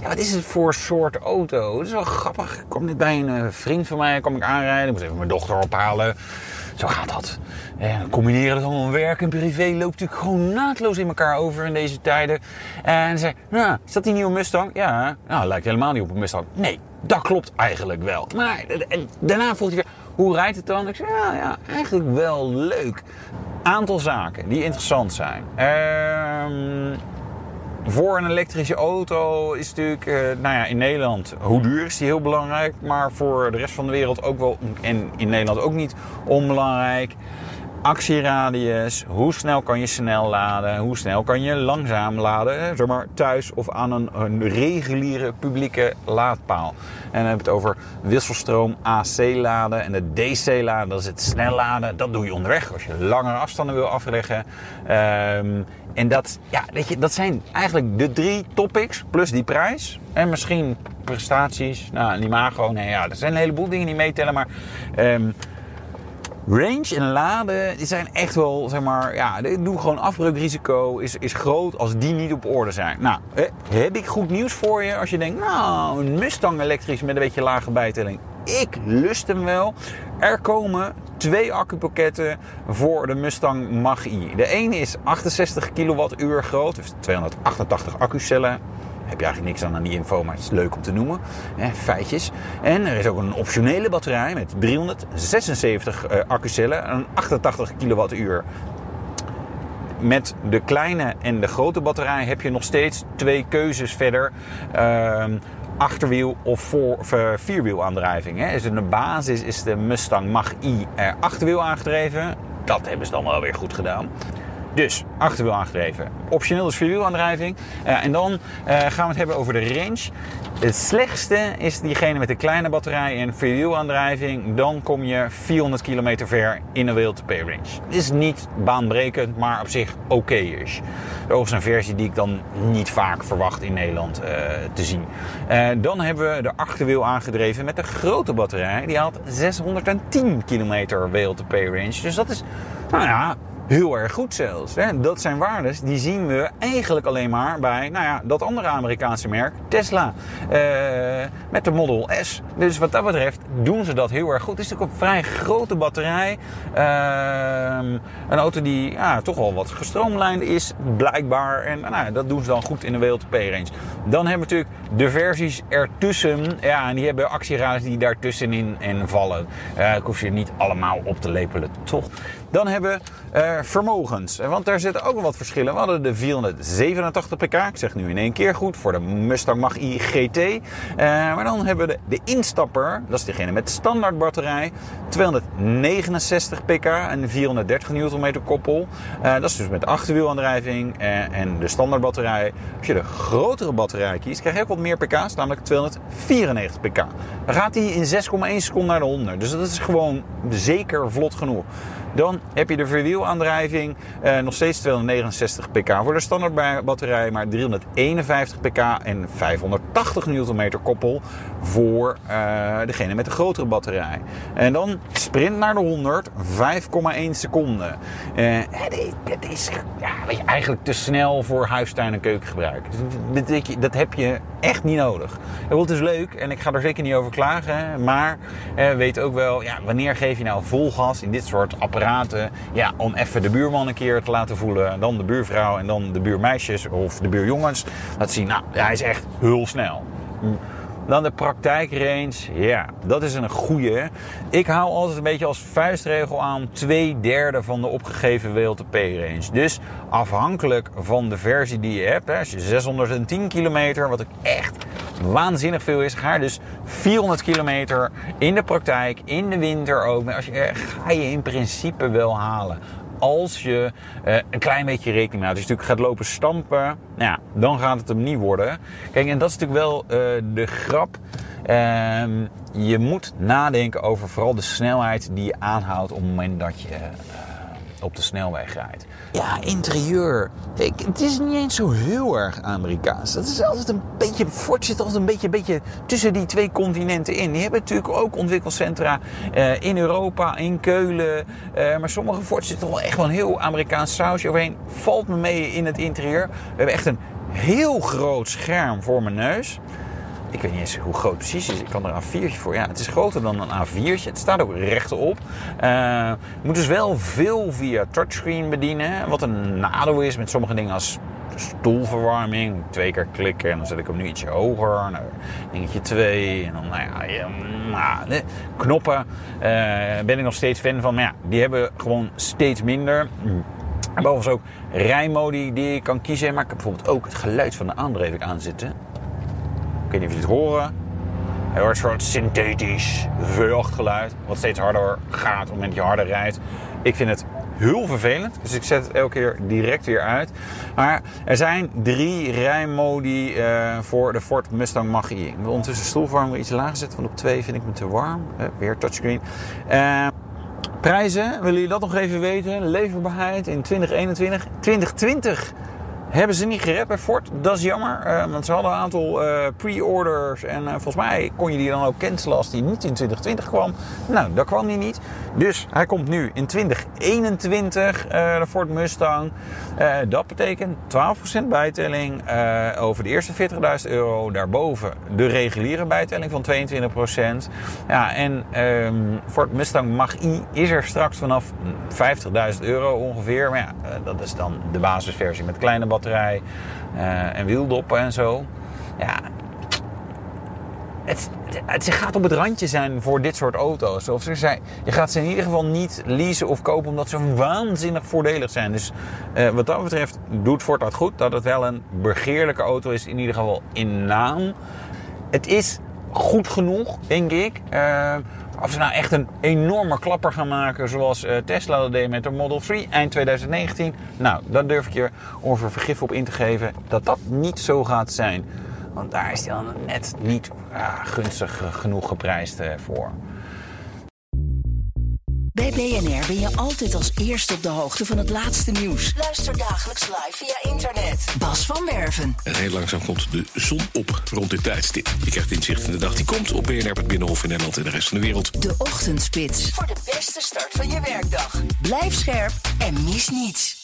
Ja, wat is het voor soort auto? Het is wel grappig. Ik kwam net bij een eh, vriend van mij, kwam ik aanrijden. Ik moest even mijn dochter ophalen. Zo gaat dat. En combineren het allemaal werk en privé loopt natuurlijk gewoon naadloos in elkaar over in deze tijden. En zei, nou, is dat die nieuwe Mustang? Ja, nou, lijkt helemaal niet op een Mustang. Nee, dat klopt eigenlijk wel. Maar en daarna vroeg hij weer, hoe rijdt het dan? Ik zei, ja, ja, eigenlijk wel leuk. Aantal zaken die interessant zijn. Ehm voor een elektrische auto is natuurlijk, eh, nou ja, in Nederland, hoe duur is die heel belangrijk. Maar voor de rest van de wereld ook wel, en in Nederland ook niet onbelangrijk. Actieradius, hoe snel kan je snel laden, hoe snel kan je langzaam laden, zeg maar thuis of aan een, reguliere publieke laadpaal. En dan hebben we het over wisselstroom AC laden en de DC laden, dat is het snel laden. Dat doe je onderweg als je langere afstanden wil afleggen. Ehm, en dat, ja, weet je, dat zijn eigenlijk de drie topics plus die prijs. En misschien prestaties, nou, een imago. Nee, ja, er zijn een heleboel dingen die meetellen. Maar um, range en laden, die zijn echt wel, zeg maar, ja, doe gewoon afbreukrisico is, is groot als die niet op orde zijn. Nou, heb ik goed nieuws voor je als je denkt, nou, een Mustang elektrisch met een beetje lage bijtelling. Ik lust hem wel. Er komen twee accupakketten voor de Mustang Mach-E. De ene is 68 kWh groot, dus 288 accucellen heb je eigenlijk niks aan aan die info, maar het is leuk om te noemen. Hè, feitjes. En er is ook een optionele batterij met 376 uh, accucellen en 88 kWh. Met de kleine en de grote batterij heb je nog steeds twee keuzes verder. Uh, achterwiel of voor, vierwielaandrijving. Hè. Dus de basis is de Mustang Mach-E achterwiel aangedreven. Dat hebben ze dan wel weer goed gedaan. Dus achterwiel aangedreven. Optioneel is vierwielaandrijving. Uh, en dan uh, gaan we het hebben over de range. Het slechtste is diegene met de kleine batterij en vierwielaandrijving. Dan kom je 400 kilometer ver in een WLTP range. Het is niet baanbrekend, maar op zich oké is. Overigens een versie die ik dan niet vaak verwacht in Nederland uh, te zien. dan hebben we de achterwiel aangedreven met de grote batterij. Die had 610 kilometer WLTP range. Dus dat is, nou ja, heel erg goed zelfs. Hè? Dat zijn waardes die zien we eigenlijk alleen maar bij nou ja, dat andere Amerikaanse merk, Tesla. Uh, met de Model S. Dus wat dat betreft doen ze dat heel erg goed. Het is natuurlijk een vrij grote batterij. Uh, een auto die ja, toch wel wat gestroomlijnd is, blijkbaar. En nou, ja, dat doen ze dan goed in de WLTP-range. Dan hebben we natuurlijk de versies ertussen. Ja, en die hebben actieradius die daartussenin en vallen. Uh, ik hoef je niet allemaal op te lepelen, toch? Dan hebben we vermogens. Want daar zitten ook wel wat verschillen. We hadden de 487 pk. Ik zeg nu in één keer goed. Voor de Mustang Mach-E GT. Uh, maar dan hebben we de, instapper. Dat is degene met standaard batterij. 269 pk en 430 Nm koppel. Uh, dat is dus met achterwielaandrijving en de standaard batterij. Als je de grotere batterij kiest, krijg je ook wat meer pk's. Namelijk 294 pk. Dan gaat hij in 6,1 seconden naar de 100. Dus dat is gewoon zeker vlot genoeg. Dan heb je de verwielaandrijving, eh, nog steeds 269 pk voor de standaard batterij, maar 351 pk en 580 Nm koppel voor uh, degene met de grotere batterij. En dan sprint naar de 100, 5,1 seconden. Uh, dat is ja, eigenlijk te snel voor huistuin- en keukengebruik. Dat, dat heb je echt niet nodig. Het is leuk en ik ga er zeker niet over klagen, maar uh, weet ook wel, ja, wanneer geef je nou vol gas in dit soort apparaten? Ja, om even de buurman een keer te laten voelen. Dan de buurvrouw en dan de buurmeisjes of de buurjongens. Dat zien, nou, hij is echt heel snel. Dan de praktijkrange. Ja, dat is een goede. Ik hou altijd een beetje als vuistregel aan twee derde van de opgegeven WLTP-range. Dus afhankelijk van de versie die je hebt. Als je 610 kilometer, wat ik echt waanzinnig veel is, ga dus 400 kilometer in de praktijk, in de winter ook. Als je, ga je in principe wel halen als je uh, een klein beetje rekening houdt. Als je natuurlijk gaat lopen stampen, nou ja, dan gaat het hem niet worden. Kijk, en dat is natuurlijk wel uh, de grap. Ehm, je moet nadenken over vooral de snelheid die je aanhoudt op het moment dat je op de snelweg rijdt. Ja, interieur. Ik, het is niet eens zo heel erg Amerikaans. Dat is altijd een beetje. Ford zit altijd een beetje, beetje tussen die twee continenten in. Die hebben natuurlijk ook ontwikkelcentra uh, in Europa, in Keulen. Uh, maar sommige Ford zitten wel echt wel een heel Amerikaans sausje overheen. Valt me mee in het interieur. We hebben echt een heel groot scherm voor mijn neus. Ik weet niet eens hoe groot precies is. Ik kan er een A4'tje voor. Ja, het is groter dan een A4'tje. Het staat ook rechtop. Uh, je moet dus wel veel via touchscreen bedienen. Wat een nadeel is met sommige dingen als stoelverwarming. Twee keer klikken en dan zet ik hem nu ietsje hoger. Nou, dingetje 2. En dan, nou ja, nou, knoppen. Uh, ben ik nog steeds fan van. Maar ja, die hebben gewoon steeds minder. En bovendien ook rijmodi die je kan kiezen. Maar ik heb bijvoorbeeld ook het geluid van de aandrijving aanzitten. Ik weet niet of jullie het horen. Heel erg soort synthetisch geluid. Wat steeds harder gaat op het moment dat je harder rijdt. Ik vind het heel vervelend. Dus ik zet het elke keer direct weer uit. Maar er zijn drie rijmodi uh, voor de Ford Mustang Mach-E. Ik wil ondertussen de stoelverwarming iets lager zetten. Want op 2 vind ik me te warm. Uh, weer touchscreen. Uh, prijzen, willen jullie dat nog even weten? Leverbaarheid in 2021. 2020 hebben ze niet gered bij Ford. Dat is jammer, uh, want ze hadden een aantal uh, pre-orders. En uh, volgens mij kon je die dan ook cancelen als die niet in 2020 kwam. Nou, dat kwam die niet. Dus hij komt nu in 2021, de Ford Mustang. dat betekent 12% bijtelling over de eerste 40.000 euro. Daarboven de reguliere bijtelling van 22%. Ja, en um, Ford Mustang Mach-E is er straks vanaf 50.000 euro ongeveer. Maar ja, dat is dan de basisversie met kleine batterij uh, en wieldoppen en zo. Ja, het, het, gaat op het randje zijn voor dit soort auto's. Of ze zijn, je gaat ze in ieder geval niet leasen of kopen omdat ze waanzinnig voordelig zijn. Dus uh, wat dat betreft doet Ford dat goed. Dat het wel een begeerlijke auto is, in ieder geval in naam. Het is goed genoeg, denk ik. Uh, of ze nou echt een enorme klapper gaan maken zoals uh, Tesla deed met de Model 3 eind 2019. Nou, daar durf ik je over vergif op in te geven dat dat niet zo gaat zijn. Want daar is hij dan net niet uh, gunstig genoeg geprijsd uh, voor. Bij BNR ben je altijd als eerste op de hoogte van het laatste nieuws. Luister dagelijks live via internet. Bas van Werven. En heel langzaam komt de zon op rond dit tijdstip. Je krijgt inzicht in de dag die komt op BNR, het Binnenhof in Nederland en de rest van de wereld. De Ochtendspits. Voor de beste start van je werkdag. Blijf scherp en mis niets.